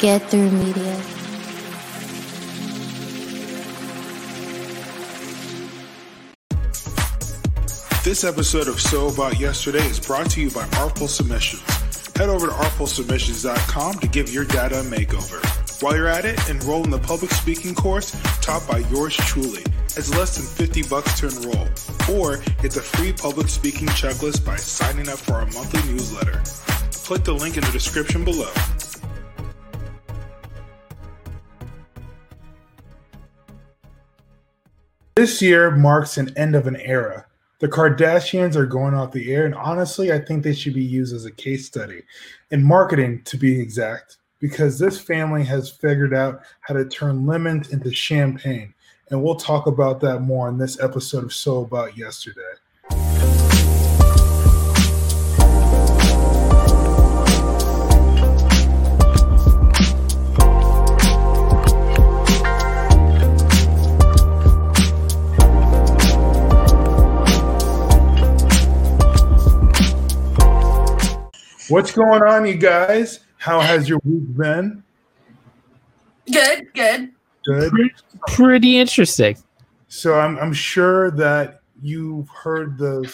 Get through media. This episode of So About Yesterday is brought to you by Artful Submissions. Head over to artfulsubmissions.com to give your data a makeover. While you're at it, enroll in the public speaking course taught by yours truly. It's less than 50 bucks to enroll. Or get the free public speaking checklist by signing up for our monthly newsletter. Click the link in the description below. This year marks an end of an era. The Kardashians are going off the air, and honestly, I think they should be used as a case study in marketing, to be exact, because this family has figured out how to turn lemons into champagne. And we'll talk about that more in this episode of So About Yesterday. What's going on, you guys? How has your week been? Good, good. Good. Pretty, pretty interesting. So I'm, I'm sure that you've heard the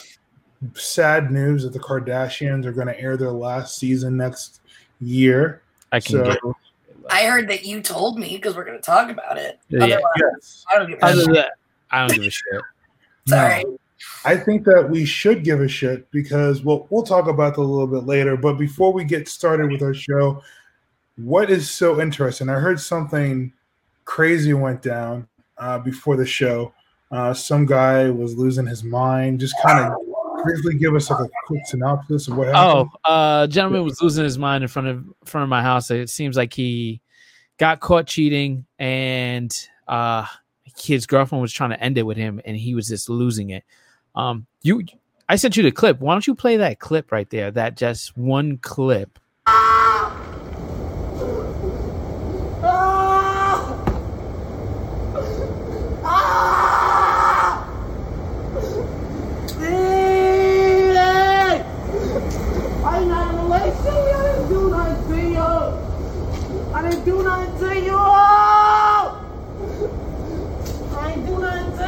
sad news that the Kardashians are going to air their last season next year. I can So get I heard that you told me because we're going to talk about it. Yeah. Otherwise, yes, I don't give a other shit. than that, I don't give a shit. Sorry. I think that we should give a shit because well, we'll talk about that a little bit later. But before we get started with our show, what is so interesting? I heard something crazy went down uh, before the show. Uh, some guy was losing his mind. Just kind of briefly give us like a quick synopsis of what happened. Oh, uh, gentleman was losing his mind in front of in front of my house. It seems like he got caught cheating, and uh, his girlfriend was trying to end it with him, and he was just losing it. Um, you, I sent you the clip. Why don't you play that clip right there? That just one clip. I ain't not gonna let you. I didn't do nothing to you. I didn't do nothing to you. I ain't do nothing to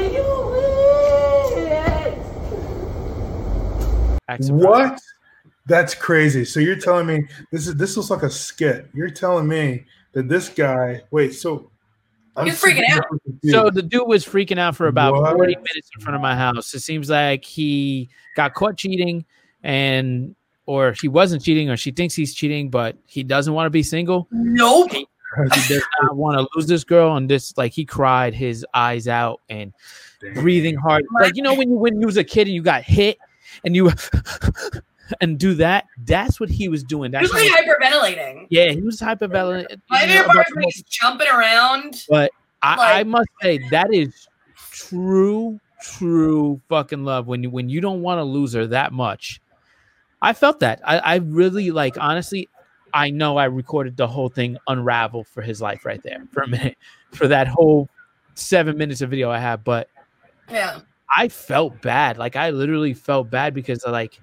you. Surprised. What? That's crazy. So you're telling me this is this looks like a skit. You're telling me that this guy. Wait, so I'm He's freaking out. So the dude was freaking out for about What? 40 minutes in front of my house. It seems like he got caught cheating and or he wasn't cheating or she thinks he's cheating, but he doesn't want to be single. Nope. He does not want to lose this girl and this like he cried his eyes out and breathing hard. Like you know when you when you was a kid and you got hit and you and do that, that's what he was doing. He That's was like hyperventilating. yeah, he was hyperventilating. My favorite part jumping around. but I, I must say that is true, true fucking love. When you when you don't want to lose her that much, I felt that. I, I really like honestly. I know I recorded the whole thing unravel for his life right there for a minute for that whole seven minutes of video I have, but Yeah. I felt bad. Like I literally felt bad because like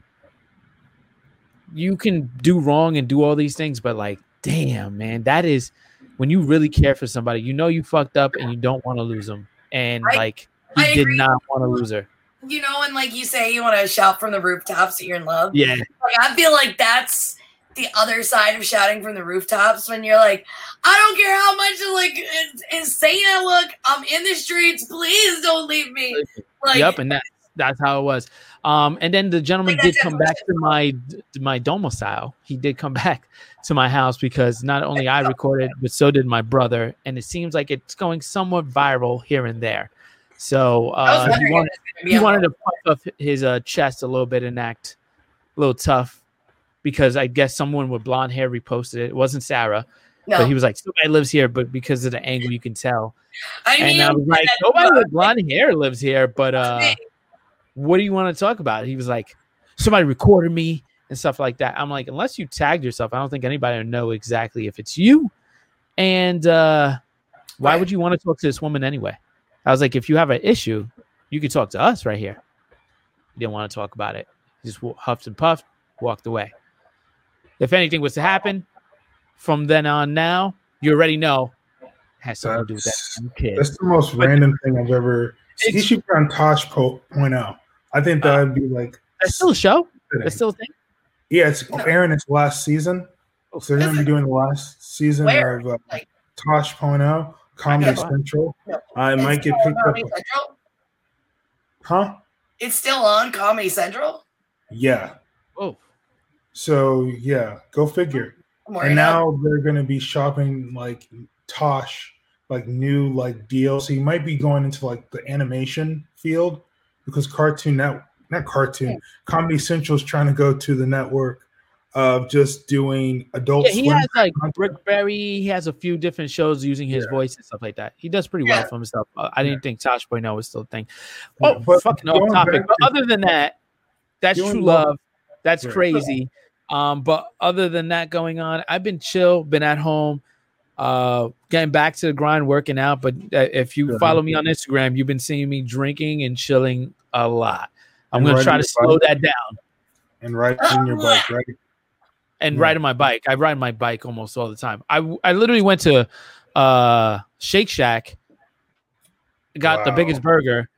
you can do wrong and do all these things, but like, damn, man, that is when you really care for somebody. You know you fucked up and you don't want to lose them, and I- like he I did agree. not want to lose her. You know, when like you say you want to shout from the rooftops that you're in love. Yeah, Like I feel like that's the other side of shouting from the rooftops when you're like, I don't care how much like insane I look, I'm in the streets. Please don't leave me. Like, yep, and that that's how it was. Um, and then the gentleman Like, did come back to my my domicile. He did come back to my house because not only I recorded, but so did my brother. And it seems like it's going somewhat viral here and there. So uh, he wanted, if it's gonna he wanted to puff up his uh, chest a little bit and act a little tough because I guess someone with blonde hair reposted it. It wasn't Sarah, No, but he was like, somebody lives here, but because of the angle, you can tell. I mean, And I was like, nobody with blonde hair lives here, but uh, what do you want to talk about? He was like, somebody recorded me and stuff like that. I'm like, unless you tagged yourself, I don't think anybody will know exactly if it's you. And uh, why Right. would you want to talk to this woman anyway? I was like, if you have an issue, you could talk to us right here. He didn't want to talk about it. He just huffed and puffed, walked away. If anything was to happen from then on now, you already know has something to do with that That's- damn kid. That's the most random thing I've ever. He should be on Tosh po- point out. I think that would be like. That's still a show. fitting. That's still a thing. Yeah, it's airing its last season. So they're going to be doing the last season Where? of uh, Like- Tosh Point oh, Comedy Okay. Central. No. Uh, it might get picked up. Central? Huh? It's still on Comedy Central. Yeah. Oh, So yeah, go figure. And worried. now they're going to be shopping like Tosh, like new like deals. So you might be going into like the animation field because Cartoon Network, not Cartoon, Comedy Central is trying to go to the network of just doing adult yeah. He has like content. Rick Berry. He has a few different shows using his Yeah. voice and stuff like that. He does pretty well for himself. Uh, I didn't think Tosh Boy was still a thing. Oh, but fucking off topic. back But other than that, that's true well. love. That's Yeah. crazy. Um, but other than that going on, I've been chill, been at home, uh, getting back to the grind, working out. But uh, if you follow me on Instagram, you've been seeing me drinking and chilling a lot. I'm gonna try to slow bike. that down and riding your bike, right? and Yeah. riding my bike. I ride my bike almost all the time. I I literally went to uh Shake Shack, got the biggest burger,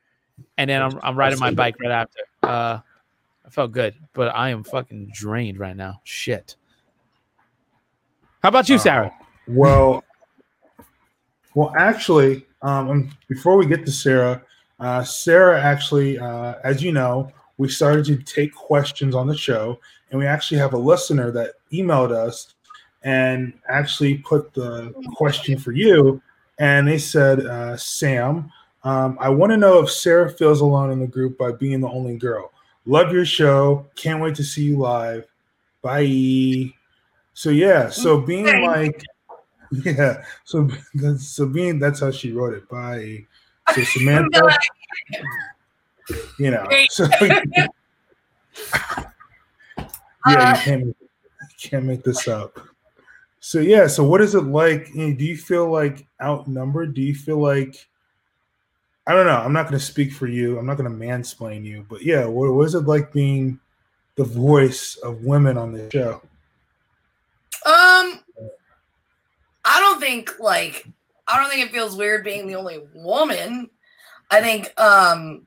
and then I'm I'm riding my bike right after. Uh, I felt good, but I am fucking drained right now. Shit. How about you, Uh, Sarah? Well, well, actually, um, um, before we get to Sarah, uh, Sarah actually, uh, as you know, we started to take questions on the show, and we actually have a listener that emailed us and actually put the question for you, and they said, uh, Sam, um, I want to know if Sarah feels alone in the group by being the only girl. Love your show. Can't wait to see you live. Bye. So yeah, so being Okay. like, yeah, so that's so being that's how she wrote it. Bye. So Samantha, you know, so yeah, you Uh, can't you can't make this up. So yeah, so what is it like? Do you feel like outnumbered? Do you feel like I don't know. I'm not going to speak for you. I'm not going to mansplain you, but yeah, what was it like being the voice of women on the show? Um, I don't think like I don't think it feels weird being the only woman. I think um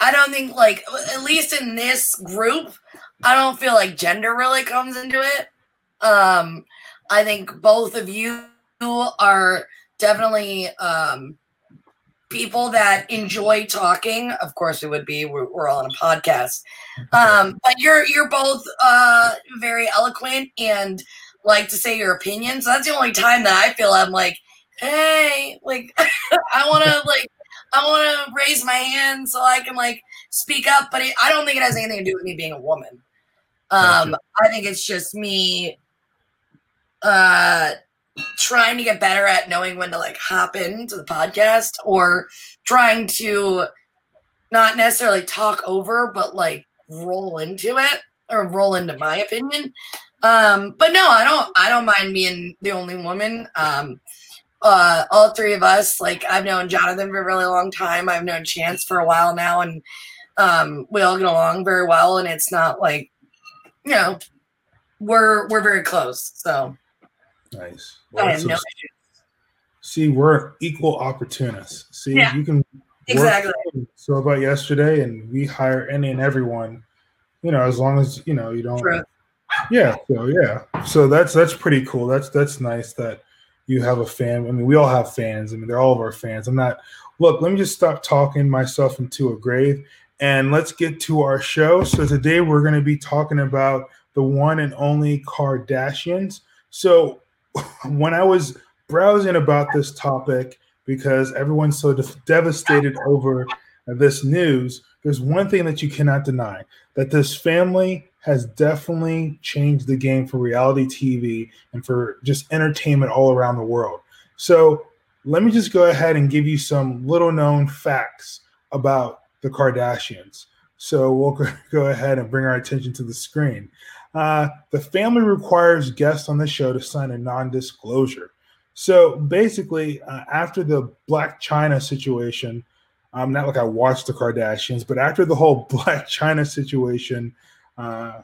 I don't think like at least in this group, I don't feel like gender really comes into it. Um I think both of you are definitely um people that enjoy talking. Of course we would be we're, we're all on a podcast. Um but you're you're both uh very eloquent and like to say your opinions. So that's the only time that I feel I'm like, hey, like I want to like I want to raise my hand so I can like speak up, but it, I don't think it has anything to do with me being a woman. Um, I think it's just me uh trying to get better at knowing when to like hop into the podcast or trying to not necessarily talk over but like roll into it or roll into my opinion. Um but no i don't i don't mind being the only woman. Um uh all three of us like i've known jonathan for a really long time. I've known chance for a while now and um we all get along very well and it's not like you know we're we're very close so. Nice. I have no see, we're equal opportunists. See, Yeah. you can work exactly so about yesterday, and we hire any and everyone. You know, as long as you know you don't. True. Yeah. So yeah. So that's that's pretty cool. That's that's nice that you have a fan. I mean, we all have fans. I mean, they're all of our fans. I'm not. Look, let me just stop talking myself into a grave, and let's get to our show. So today we're going to be talking about the one and only Kardashians. So when I was browsing about this topic, because everyone's so de- devastated over this news, there's one thing that you cannot deny that this family has definitely changed the game for reality TV and for just entertainment all around the world. So let me just go ahead and give you some little known facts about the Kardashians. So we'll go- go ahead and bring our attention to the screen. Uh, the family requires guests on the show to sign a non disclosure. So basically, uh, after the Blac Chyna situation, um, not like I watched the Kardashians, but after the whole Blac Chyna situation, uh,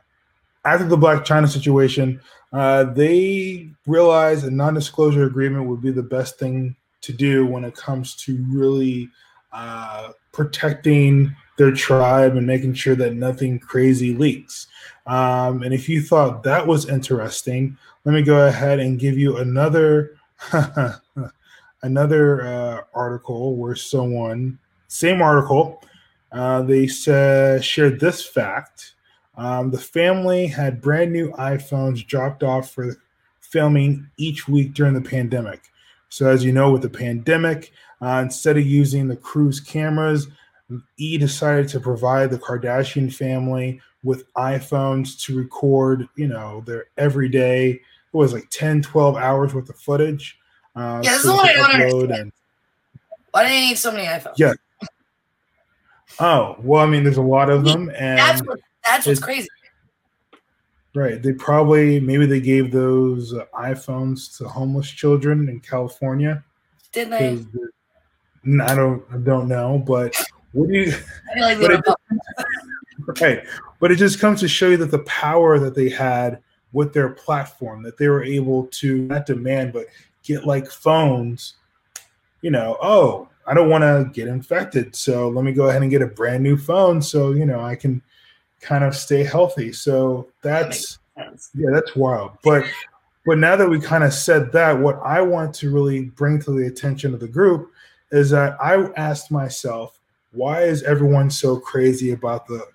after the Blac Chyna situation, uh, they realized a non-disclosure agreement would be the best thing to do when it comes to really uh, protecting their tribe and making sure that nothing crazy leaks. Um, and if you thought that was interesting, let me go ahead and give you another another uh, article where someone, same article, uh, they shared this fact. Um, the family had brand new iPhones dropped off for filming each week during the pandemic. So, as you know, with the pandemic, uh, instead of using the crew's cameras, E decided to provide the Kardashian family with iPhones to record, you know, their everyday, it was like 10, 12 hours worth of footage. Uh, Yeah, so is what I don't and- Why do they need so many iPhones? Yeah. Oh, well, I mean, there's a lot of them. And That's what that's what's crazy. Right. They probably maybe they gave those uh, iPhones to homeless children in California. Didn't they? the- don't I don't know, but what do you I feel like they but it- right? But it just comes to show you that the power that they had with their platform, that they were able to not demand but get like phones. You know, oh, I don't want to get infected, so let me go ahead and get a brand new phone, so you know I can kind of stay healthy. So that's sense. yeah, that's wild. But but now that we kind of said that, what I want to really bring to the attention of the group is that I asked myself, why is everyone so crazy about the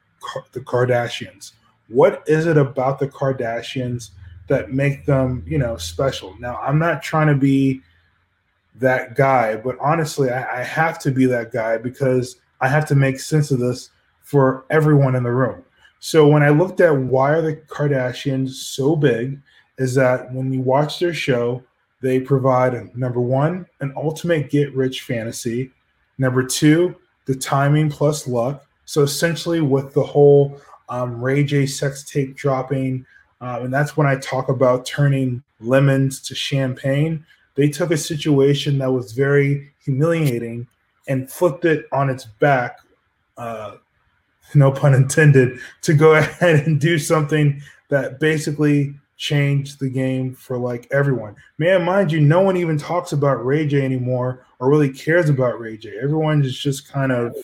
the Kardashians? What is it about the Kardashians that make them, you know, special? Now, I'm not trying to be that guy, but honestly, I, I have to be that guy because I have to make sense of this for everyone in the room. So when I looked at why are the Kardashians so big, is that when you watch their show, they provide number one, an ultimate get rich fantasy. Number two, the timing plus luck. So essentially, with the whole um, Ray J sex tape dropping, um, and that's when I talk about turning lemons to champagne. They took a situation that was very humiliating and flipped it on its back. Uh, no pun intended, to go ahead and do something that basically changed the game for like everyone. Man, mind you, no one even talks about Ray J anymore or really cares about Ray J. Everyone is just kind of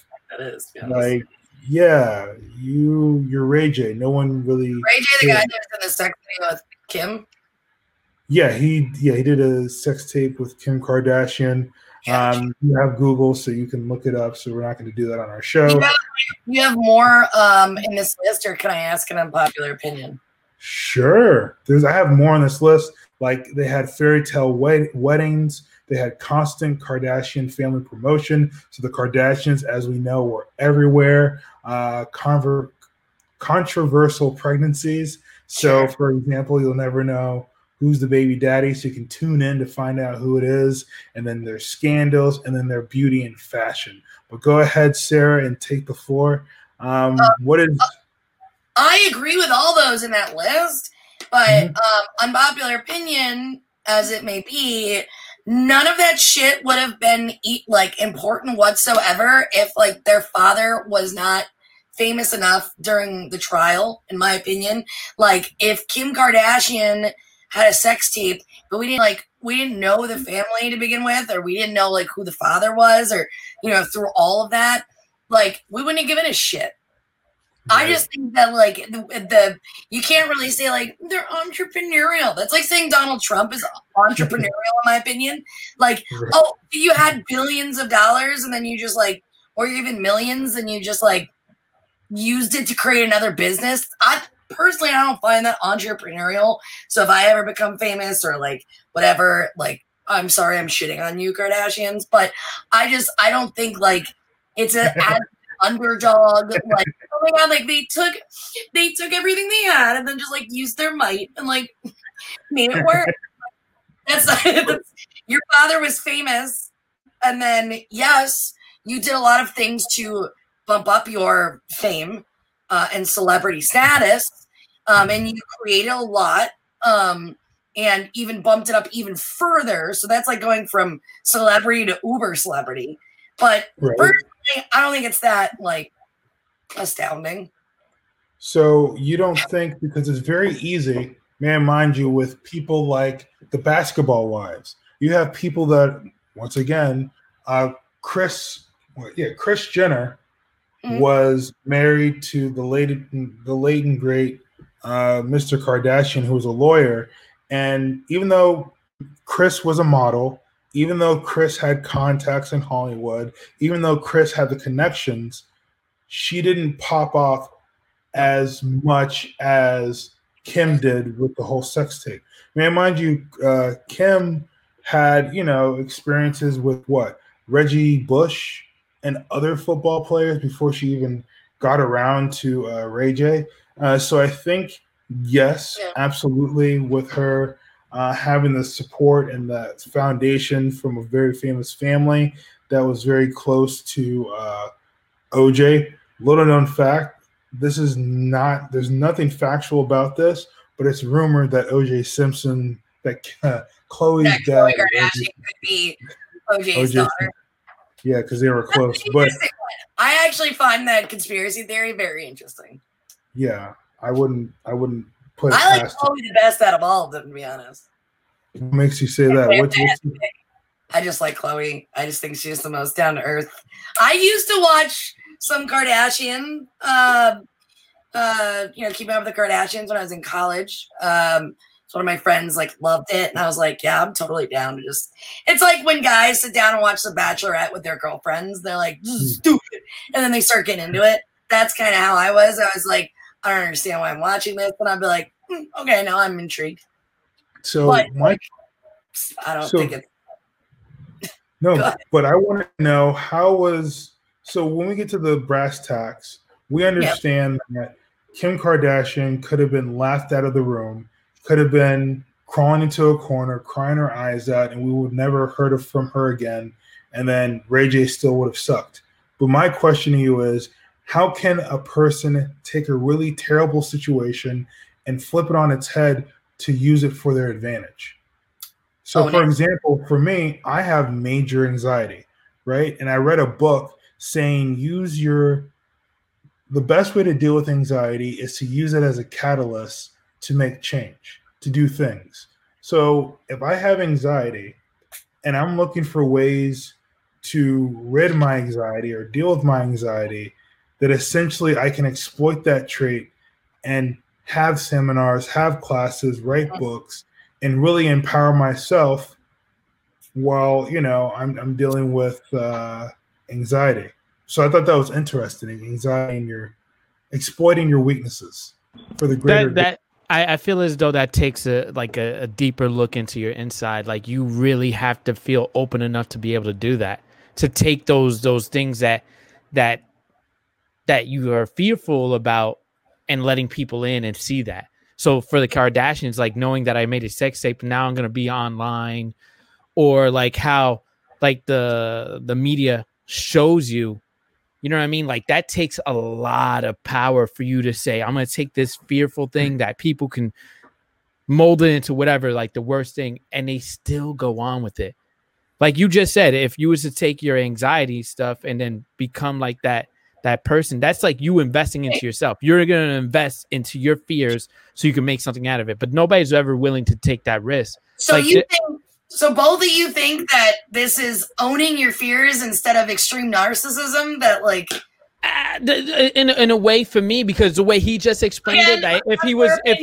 is. to be honest. like, yeah, you you're Ray J. No one really Ray J, the guy that was in the sex tape with Kim. Yeah, he yeah, he did a sex tape with Kim Kardashian. Yeah. Um, you have Google, so you can look it up. So we're not going to do that on our show. You have, you have more um, in this list, or can I ask an unpopular opinion? Sure. There's I have more on this list. Like they had fairy tale wed- weddings. They had constant Kardashian family promotion. So the Kardashians, as we know, were everywhere. Uh, conver- controversial pregnancies. So, for example, you'll never know who's the baby daddy, so you can tune in to find out who it is. And then there's scandals, and then their beauty and fashion. But go ahead, Sarah, and take the floor. Um, what is I agree with all those in that list, but Mhm. um, unpopular opinion as it may be, none of that shit would have been like important whatsoever if like their father was not famous enough during the trial. In my opinion, like if Kim Kardashian had a sex tape, but we didn't like we didn't know the family to begin with, or we didn't know like who the father was, or you know through all of that, like we wouldn't have given a shit. I just think that like the, the you can't really say like they're entrepreneurial. That's like saying Donald Trump is entrepreneurial in my opinion. Like, Right. oh, you had billions of dollars and then you just like or even millions and you just like used it to create another business. I personally I don't find that entrepreneurial. So if I ever become famous or like whatever, like I'm sorry I'm shitting on you Kardashians, but I just I don't think like it's a as underdog like oh my god like they took they took everything they had and then just like used their might and like made it work. That's, that's your father was famous and then yes you did a lot of things to bump up your fame uh, and celebrity status um, and you created a lot um, and even bumped it up even further. So that's like going from celebrity to uber celebrity. But Right. personally, I don't think it's that like astounding. So you don't think because it's very easy, man, mind you, with people like the basketball wives. You have people that, once again, uh, Kris, yeah, Kris Jenner Mhm. was married to the late, the late and great uh, Mr. Kardashian, who was a lawyer. And even though Kris was a model, even though Kris had contacts in Hollywood, even though Kris had the connections, she didn't pop off as much as Kim did with the whole sex tape. Man, mind you, uh, Kim had you know experiences with what Reggie Bush and other football players before she even got around to uh, Ray J. Uh, so I think yes, Yeah. absolutely, with her uh, having the support and the foundation from a very famous family that was very close to uh, OJ. Little known fact: this is not. There's nothing factual about this, but it's rumored that OJ Simpson, that uh, Khloe's That dad, Khloe was Kardashian could be OJ's OJ daughter. yeah, because they were close. But. I actually find that conspiracy theory very interesting. yeah, I wouldn't. I wouldn't put it I like. Khloe the best out of all of them, to be honest. What makes you say that? What's, what's I just like Khloe. I just think she's the most down to earth. I used to watch some Kardashian, uh, uh, you know, keeping up with the Kardashians when I was in college. Um, so one of my friends like loved it, and I was like, yeah, I'm totally down to just. It's like when guys sit down and watch The Bachelorette with their girlfriends. They're like, stupid, and then they start getting into it. That's kind of how I was. I was like, I don't understand why I'm watching this, and I'd be like, "Hmm, okay, now I'm intrigued. so But- my I don't So- think it's No, but I want to know how was so when we get to the brass tacks, we understand that Kim Kardashian could have been laughed out of the room, could have been crawling into a corner, crying her eyes out, and we would never have heard of from her again. And then Ray J still would have sucked. But my question to you is how can a person take a really terrible situation and flip it on its head to use it for their advantage? So, Oh, for no. example, for me, I have major anxiety, right? And I read a book saying use your the best way to deal with anxiety is to use it as a catalyst to make change, to do things. So, if I have anxiety and I'm looking for ways to rid my anxiety or deal with my anxiety, that essentially I can exploit that trait and have seminars, have classes, write books, and really empower myself while you know I'm, I'm dealing with uh, anxiety. So I thought that was interesting. Anxiety and your exploiting your weaknesses for the greater. that that I, I feel as though that takes a like a, a deeper look into your inside. Like you really have to feel open enough to be able to do that. To take those those things that that that you are fearful about and letting people in and see that. So for the Kardashians, like knowing that I made a sex tape, now I'm gonna be online, or like how like the the media shows you you know what I mean? Like that takes a lot of power for you to say, I'm going to take this fearful mm. thing that people can mold it into whatever, like the worst thing, and they still go on with it. Like you just said, if you was to take your anxiety stuff and then become like that, that person, that's like you investing into yourself. You're going to invest into your fears so you can make something out of it. But nobody's ever willing to take that risk. So Like you think so both of you think that this is owning your fears instead of extreme narcissism that like ah, th- in, a- in a way for me, because the way he just explained it, Yeah, like, if he was, if.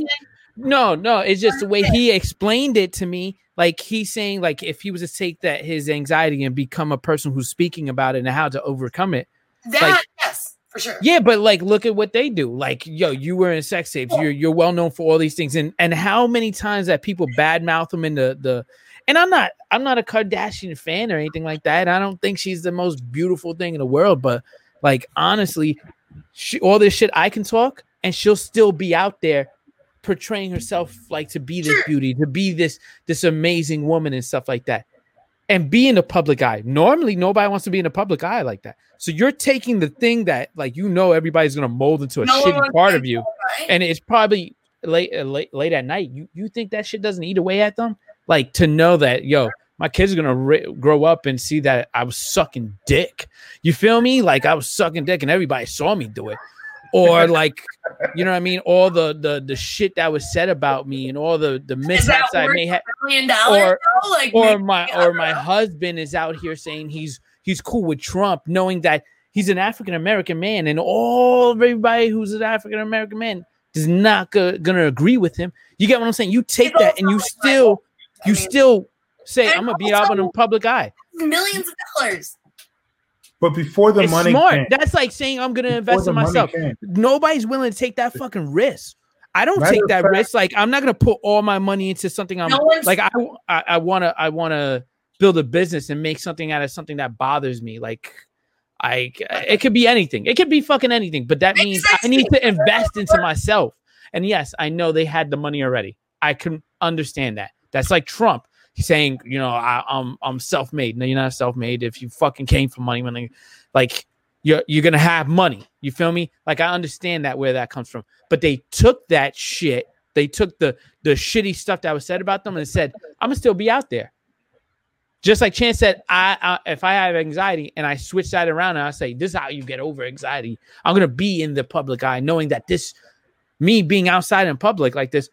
No, no, it's just the way he explained it to me. Like he's saying, like if he was to take that his anxiety and become a person who's speaking about it and how to overcome it. that like- yes, for sure. Yeah, but like look at what they do. Like, yo, you were in sex tapes. You're you're well known for all these things. And and how many times that people badmouth them in the the and I'm not I'm not a Kardashian fan or anything like that. I don't think she's the most beautiful thing in the world, but like honestly, she, all this shit I can talk and she'll still be out there portraying herself like to be this beauty, to be this this amazing woman and stuff like that. And be in the public eye. Normally, nobody wants to be in the public eye like that. So you're taking the thing that, like, you know, everybody's gonna mold into a No shitty part of you, Right? and it's probably late, late, late at night. You you think that shit doesn't eat away at them? Like to know that, yo, my kids are gonna ri- grow up and see that I was sucking dick. You feel me? Like I was sucking dick, and everybody saw me do it. Or like, you know what I mean? All the the the shit that was said about me and all the the mishaps I may a have million dollars? or- Like or my or my husband is out here saying he's he's cool with Trump, knowing that he's an African American man, and all everybody who's an African American man is not go- gonna agree with him. You get what I'm saying? You take It's that and you like still I you mean, still say I'm gonna be out in the public eye. millions of dollars. But before the it's money smart. came, That's like saying I'm gonna before invest in myself. came, Nobody's willing to take that fucking risk. I don't Matter take that fact- risk. Like I'm not gonna put all my money into something I'm No like I I, I wanna I wanna build a business and make something out of something that bothers me. Like I it could be anything. It could be fucking anything, but that means I need to invest into myself. And yes, I know they had the money already. I can understand that. That's like Trump saying, you know, I, I'm I'm self-made. No, you're not self-made. If you fucking came from money, money, like you're you're gonna have money. You feel me? Like I understand that where that comes from. But they took that shit. They took the the shitty stuff that was said about them and said, I'm gonna still be out there. Just like Chance said, I, I if I have anxiety and I switch that around and I say, this is how you get over anxiety. I'm gonna be in the public eye, knowing that this me being outside in public like this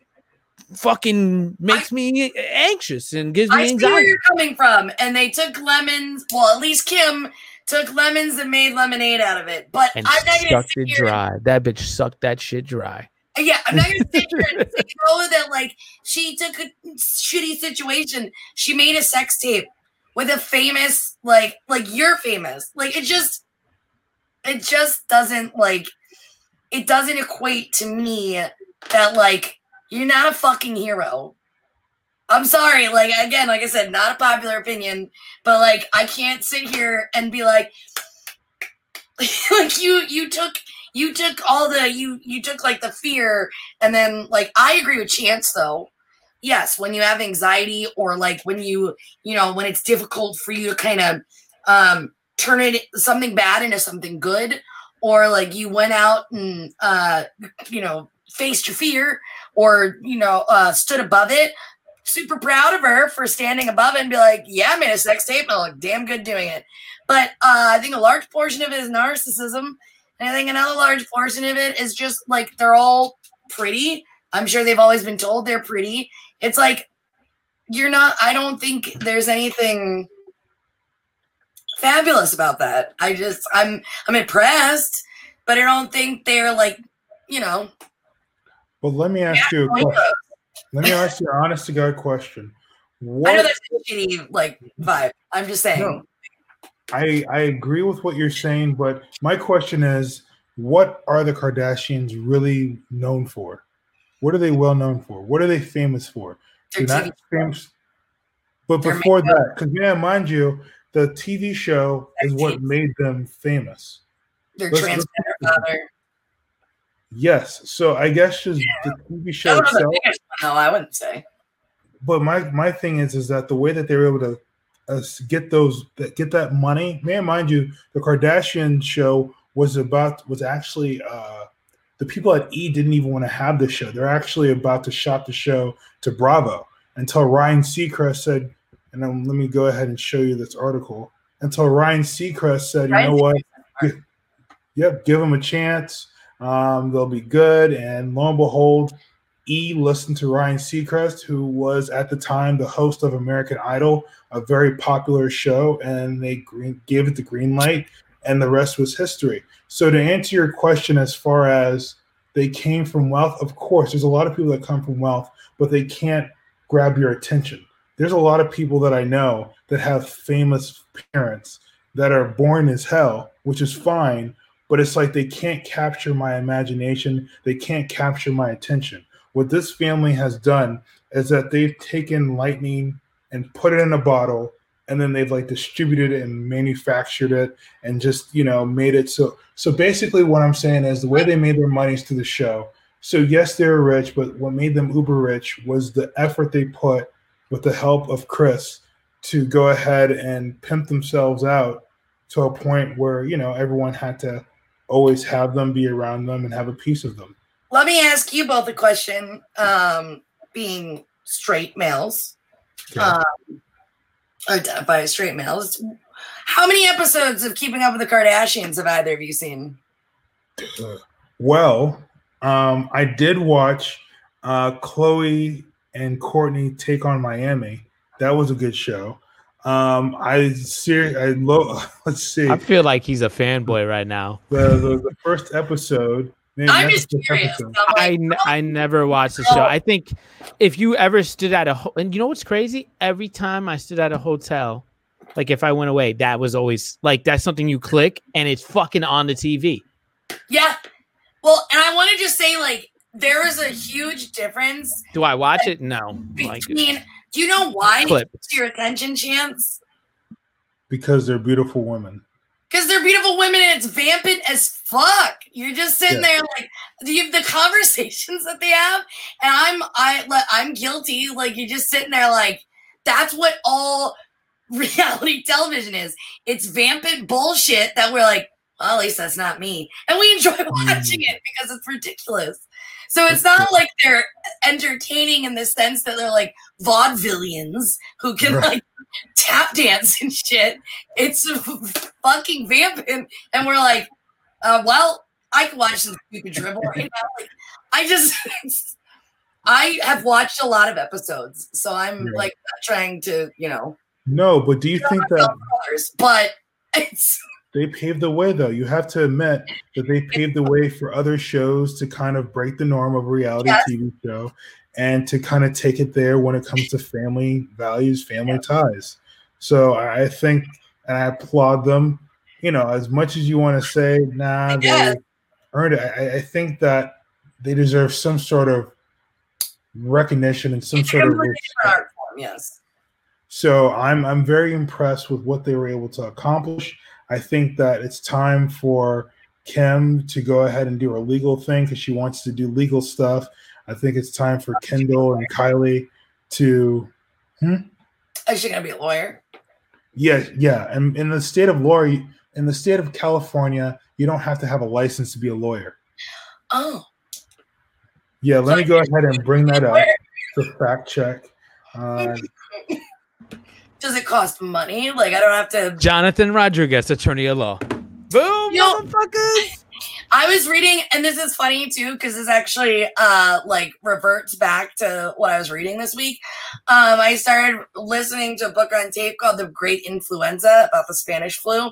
fucking makes me anxious and gives me I see where anxiety. you're coming from, and they took lemons. Well, at least Kim took lemons and made lemonade out of it. But And I'm not gonna sucked it dry. That bitch sucked that shit dry. Yeah, I'm not gonna sit here and say no that like she took a shitty situation. She made a sex tape with a famous like like you're famous. Like it just it just doesn't like it doesn't equate to me that like you're not a fucking hero. I'm sorry, like again, like I said, not a popular opinion, but like I can't sit here and be like like you you took you took all the you you took like the fear and then like i agree with chance though yes when you have anxiety or like when you you know when it's difficult for you to kind of um turn it something bad into something good or like you went out and uh you know faced your fear or you know uh stood above it super proud of her for standing above it and be like yeah i made a sex tape and i look damn good doing it but uh i think a large portion of it is narcissism and I think another large portion of it is just like they're all pretty. I'm sure they've always been told they're pretty. It's like you're not, I don't think there's anything fabulous about that. I just, I'm, I'm impressed, but I don't think they're like, you know, But let me ask you a question. Let me ask you an honest to God question. I know that's a shitty like vibe. I'm just saying. No. I I agree with what you're saying, but my question is, what are the Kardashians really known for? What are they well known for? What are they famous for? They're not famous. But Their before that, because yeah, mind you, the TV show is what made them famous. Their transgender father. Yes. So I guess just the TV show don't the itself. biggest I wouldn't say. but my my thing is is that the way that they were able to uh, get those that get that money man mind you the kardashian show was about was actually uh the people at e didn't even want to have the show they're actually about to shop the show to bravo until ryan seacrest said and then let me go ahead and show you this article until ryan seacrest said you Ryan know what Gi- yep give them a chance um, they'll be good and lo and behold E listened to Ryan Seacrest, who was at the time the host of American Idol, a very popular show, and they green, gave it the green light, and the rest was history. So, to answer your question, as far as they came from wealth, of course, there's a lot of people that come from wealth, but they can't grab your attention. There's a lot of people that I know that have famous parents that are born as hell, which is fine, but it's like they can't capture my imagination, they can't capture my attention. What this family has done is that they've taken lightning and put it in a bottle and then they've like distributed it and manufactured it and just you know made it so so basically what i'm saying is the way they made their money is to the show. So yes they're rich but what made them uber rich was the effort they put with the help of kris to go ahead and pimp themselves out to a point where you know everyone had to always have them be around them and have a piece of them Let me ask you both a question. Um, being straight males, Okay. um, identify as straight males. How many episodes of Keeping Up with the Kardashians have either of you seen? Well, Um, I did watch uh, Khloe and Kourtney take on Miami. That was a good show. Um, I ser- I lo- let's see I feel like he's a fanboy right now. the, the, the first episode. maybe I'm just the curious. episode. I'm I, like, n- I never watched the show. I think if you ever stood at a ho- and you know what's crazy? Every time I stood at a hotel, like if I went away, that was always like that's something you click and it's fucking on the TV. yeah. Well, and I want to just say, like, there is a huge difference Do I watch it? No. Like between. Do you know why it clip. gets your attention, Chance? because they're beautiful women. Because they're beautiful women and it's vamping as fuck. You're just sitting Yeah. there like the, the conversations that they have, and I'm I like I'm guilty. Like you're just sitting there like that's what all reality television is. It's vamping bullshit that we're like, well, at least that's not me, and we enjoy watching it because it's ridiculous. So it's not like they're entertaining in the sense that they're like vaudevillians who can Right. like tap dance and shit. It's fucking vamping, and we're like, uh, well, I can watch some stupid dribble right now. Like, I just, I have watched a lot of episodes, so I'm Yeah. like not trying to, you know, No, but do you think that others, but it's they paved the way though? You have to admit that they paved the way for other shows to kind of break the norm of a reality Yes. TV show and to kind of take it there when it comes to family values, family ties. So I think and I applaud them. You know, as much as you want to say, nah, they Yes. earned it. I, I think that they deserve some sort of recognition and some it's sort of form. Yes, So I'm I'm very impressed with what they were able to accomplish. I think that it's time for Kim to go ahead and do her legal thing because she wants to do legal stuff. I think it's time for Kendall and Kylie to is she gonna be a lawyer? yeah yeah. And in the state of law, in the state of California, you don't have to have a license to be a lawyer. Oh, Yeah, let me go ahead and bring that up to fact check. Uh, does it cost money? Like I don't have to Jonathan Rodriguez, attorney at law. Boom, Yo. motherfuckers. I was reading, and this is funny too, because this actually uh like reverts back to what I was reading this week. Um, I started listening to a book on tape called The Great Influenza about the Spanish flu.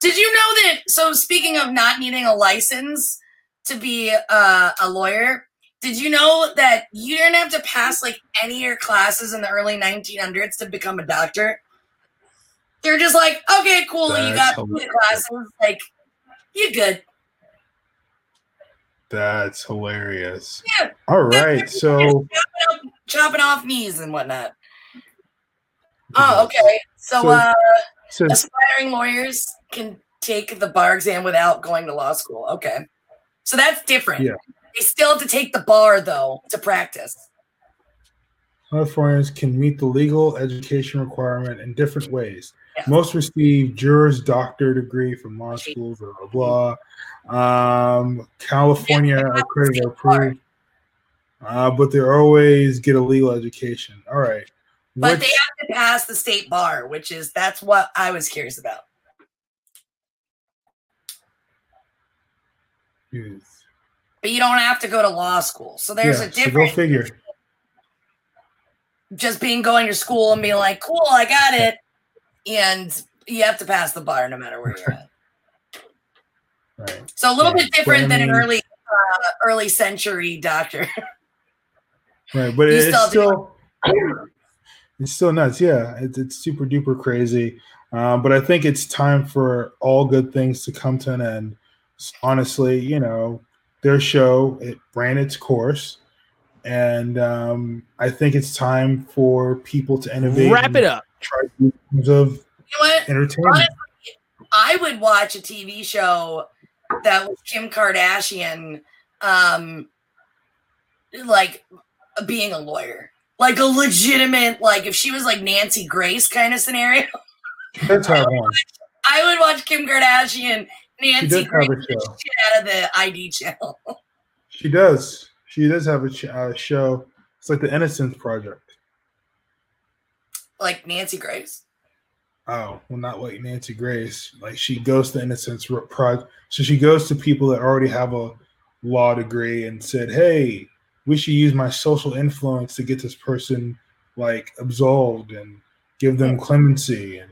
Did you know that? So speaking of not needing a license to be uh, a lawyer, did you know that you didn't have to pass like any of your classes in the early 1900s to become a doctor? They're just like, okay, cool, you got hilarious. classes, like, you're good. that's hilarious. Yeah. All right, so chopping off knees and whatnot. Oh, okay. So, So- uh, since aspiring lawyers can take the bar exam without going to law school. Okay. So that's different. Yeah. They still have to take the bar though to practice. Californians can meet the legal education requirement in different ways. Yeah. Most receive Juris Doctor degree from law schools, blah blah. blah. Um, California accredited approved, uh, but they always get a legal education. All right, But Which- they have to pass the state bar, which is that's what I was curious about. Jeez. But you don't have to go to law school. So there's Yeah, a so go figure. just being going to school and being like, cool, I got it. And you have to pass the bar no matter where you're at. Right. So a little Yeah, bit different than an but I mean- early uh, early century doctor. Right, but it's still it's still nuts. Yeah, it's, it's super duper crazy. Um, but I think it's time for all good things to come to an end. Honestly, you know, their show it ran its course, and um, I think it's time for people to innovate. Wrap it up. Try new forms of You know what? entertainment. I would watch a TV show that was Kim Kardashian, um, like being a lawyer, like a legitimate, like if she was like Nancy Grace kind of scenario. Let's have one. I would watch Kim Kardashian, She Nancy does have Grace, a the show. shit out of the ID channel. She does. She does have a ch- uh, show. It's like the Innocence Project. like Nancy Grace. Oh, well, not like Nancy Grace. Like she goes to Innocence Ro- Project. So she goes to people that already have a law degree and said, "Hey, we should use my social influence to get this person like absolved and give them clemency." And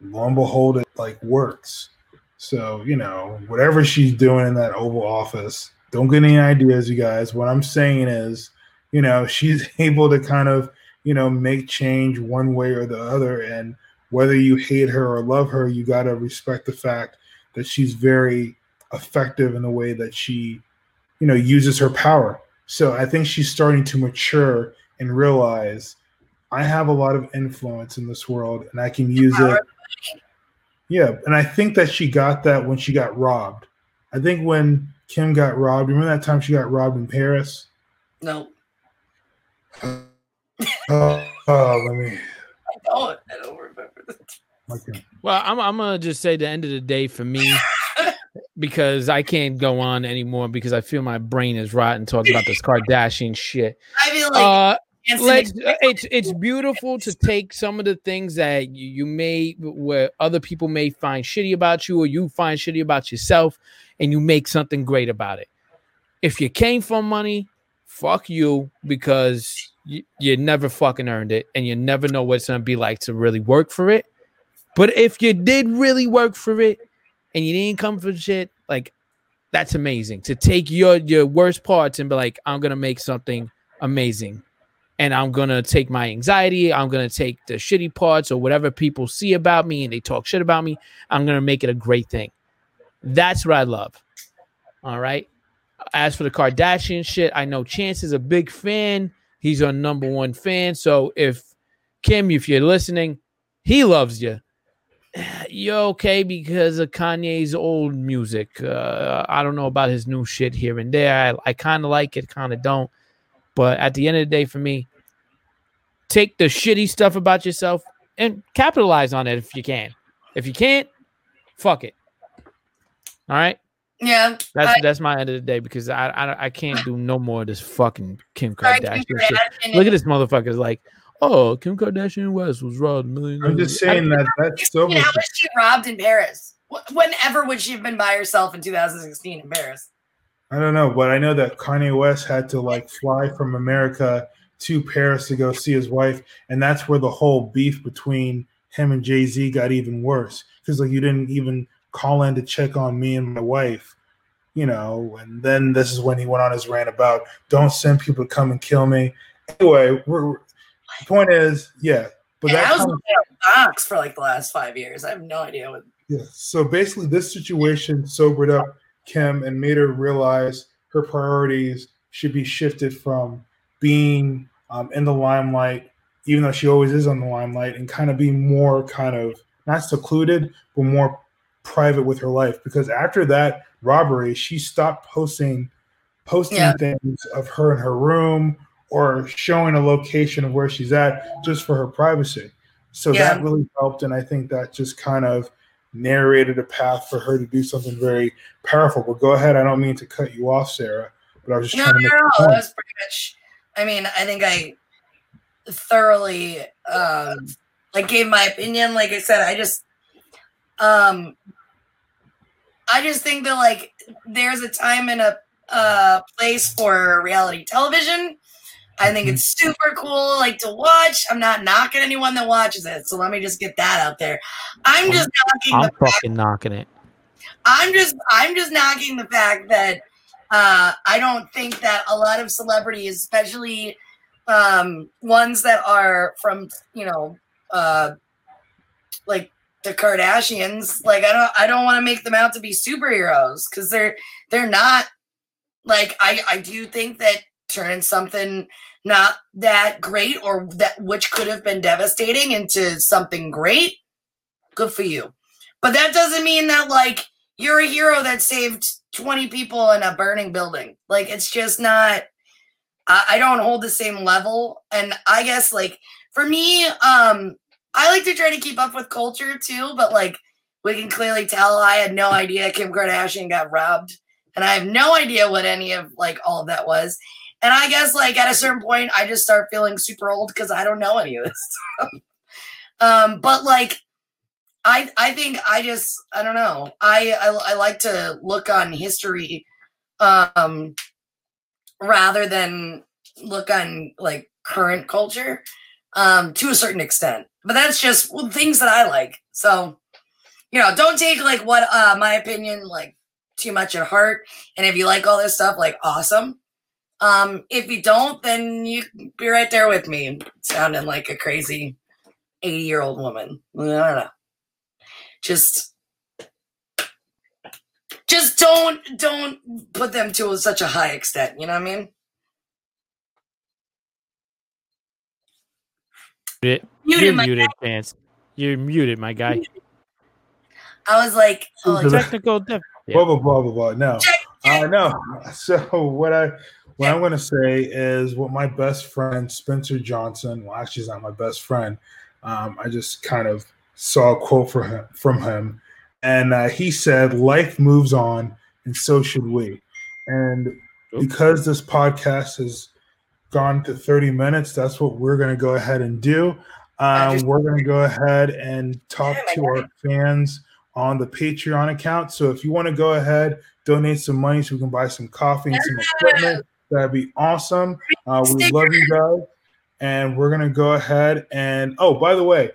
lo and behold, it like works. So you know, whatever she's doing in that Oval Office, don't get any ideas, you guys. What I'm saying is, you know, she's able to kind of you know make change one way or the other, and whether you hate her or love her, you got to respect the fact that she's very effective in the way that she, you know, uses her power. So I think she's starting to mature and realize I have a lot of influence in this world and I can use it. Yeah. And I think that she got that when she got robbed. I think when Kim got robbed, remember that time she got robbed in Paris? No, Oh, oh, let me. I don't. I don't remember. The Okay. Well, I'm I'm gonna just say the end of the day for me, because I can't go on anymore because I feel my brain is rotten talking about this Kardashian shit. I feel like Uh, Anthony- let's uh, it's it's beautiful to take some of the things that you, you may where other people may find shitty about you or you find shitty about yourself and you make something great about it. If you came from money fuck you because you, you never fucking earned it and you never know what it's gonna be like to really work for it. But if you did really work for it and you didn't come for shit like that's amazing. To take your your worst parts and be like i'm gonna make something amazing and I'm gonna take my anxiety, I'm gonna take the shitty parts or whatever people see about me and they talk shit about me, I'm gonna make it a great thing. That's what I love. All right. As for the Kardashian shit, I know Chance is a big fan. He's our number one fan. So if Kim, if you're listening, he loves you. You're okay because of Kanye's old music. Uh, I don't know about his new shit here and there. I, I kind of like it, kind of don't. But at the end of the day, for me, take the shitty stuff about yourself and capitalize on it if you can. If you can't, fuck it. All right, yeah, that's I- that's my end of the day because I I, I can't do no more of this fucking Kim Kardashian Kim shit. Look at this motherfucker's like, oh, Kim Kardashian West was robbed a million. I'm just dollars." saying that that's so how was she robbed in Paris? Wh- Whenever would she have been by herself in 2016 in Paris? I don't know, but I know that Kanye West had to like fly from America to Paris to go see his wife, and that's where the whole beef between him and Jay Z got even worse because like you didn't even call in to check on me and my wife, you know. And then this is when he went on his rant about don't send people to come and kill me. Anyway, we're, point is, yeah, but Yeah, that I was kind of- box for like the last five years. I have no idea what. Yeah. So basically, this situation sobered up Kim and made her realize her priorities should be shifted from being um, in the limelight, even though she always is on the limelight, and kind of be more kind of not secluded, but more private with her life. Because after that robbery, she stopped posting posting Yeah. things of her in her room or showing a location of where she's at just for her privacy. So Yeah. that really helped, and I think that just kind of narrated a path for her to do something very powerful. But go ahead. I don't mean to cut you off, Sarah, but I was just No, trying to no, make no, a that point. pretty much. I mean, I think I thoroughly um like gave my opinion. Like I said, I just um I just think that like there's a time and a uh place for reality television. I think it's super cool, like to watch. I'm not knocking anyone that watches it, so let me just get that out there. I'm just knocking I'm the fact fucking knocking it. I'm just I'm just knocking the fact that uh, I don't think that a lot of celebrities, especially um, ones that are from you know uh, like the Kardashians, like I don't I don't want to make them out to be superheroes because they're they're not. Like I I do think that turning something not that great or that which could have been devastating into something great, good for you. But that doesn't mean that like you're a hero that saved 20 people in a burning building. Like it's just not I, I don't hold the same level. And I guess like for me, um, I like to try to keep up with culture too, but like we can clearly tell I had no idea Kim Kardashian got robbed. And I have no idea what any of like all of that was. And I guess like at a certain point I just start feeling super old because I don't know any of this stuff. um, but like I I think I just I don't know. I, I I like to look on history um, rather than look on like current culture um, to a certain extent. But that's just well, things that I like. So, you know, don't take like what uh, my opinion like too much at heart. And if you like all this stuff, like awesome. Um, if you don't, then you be right there with me, sounding like a crazy 80 year old woman. I don't know. Just just don't don't put them to such a high extent, you know what I mean? Muted. Muted You're my muted, Chance. You're muted, my guy. I was like, oh, Technical diff. Yeah. Blah blah blah blah blah. No, I know. So what I what I'm gonna say is what my best friend Spencer Johnson. Well, actually, he's not my best friend. Um, I just kind of saw a quote for him from him, and uh, he said, "Life moves on, and so should we." And because this podcast has gone to 30 minutes, that's what we're going to go ahead and do. Um, we're going to go ahead and talk to our fans on the Patreon account. So if you want to go ahead, donate some money so we can buy some coffee and some equipment, that'd be awesome. Uh, we love you guys. And we're going to go ahead and, oh, by the way,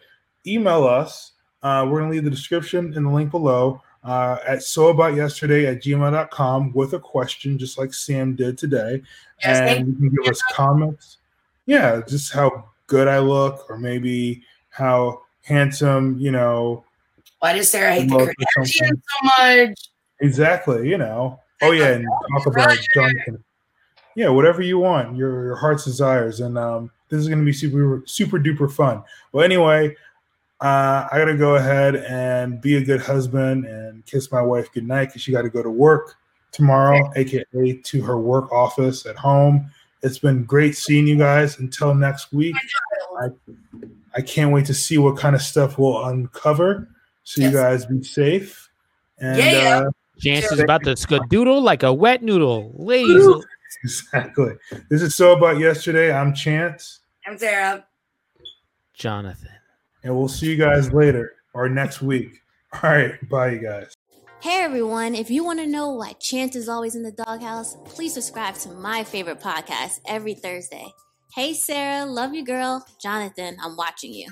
email us. Uh, we're going to leave the description in the link below uh, at soaboutyesterday at gmail.com with a question, just like Sam did today. Yes, and you can give us comments. Yeah, just how good I look, or maybe how handsome, you know. Why does Sarah hate the Kardashians so much? Exactly, you know. Oh yeah, and talk about Jonathan. Yeah, whatever you want, your your heart's desires, and um, this is gonna be super super duper fun. Well, anyway, uh, I gotta go ahead and be a good husband and kiss my wife goodnight because she got to go to work tomorrow, aka to her work office at home. It's been great seeing you guys. Until next week, I, I can't wait to see what kind of stuff we'll uncover. So you guys be safe. And Yeah, yeah. Uh, Chance is about to skadoodle like a wet noodle. Ladies, exactly. This is so about yesterday. I'm Chance, I'm Sarah. Jonathan. and we'll see you guys later or next week. All right, bye, you guys. Hey everyone, if you want to know why Chance is always in the doghouse, please subscribe to my favorite podcast every Thursday. Hey Sarah, love you girl. Jonathan, I'm watching you.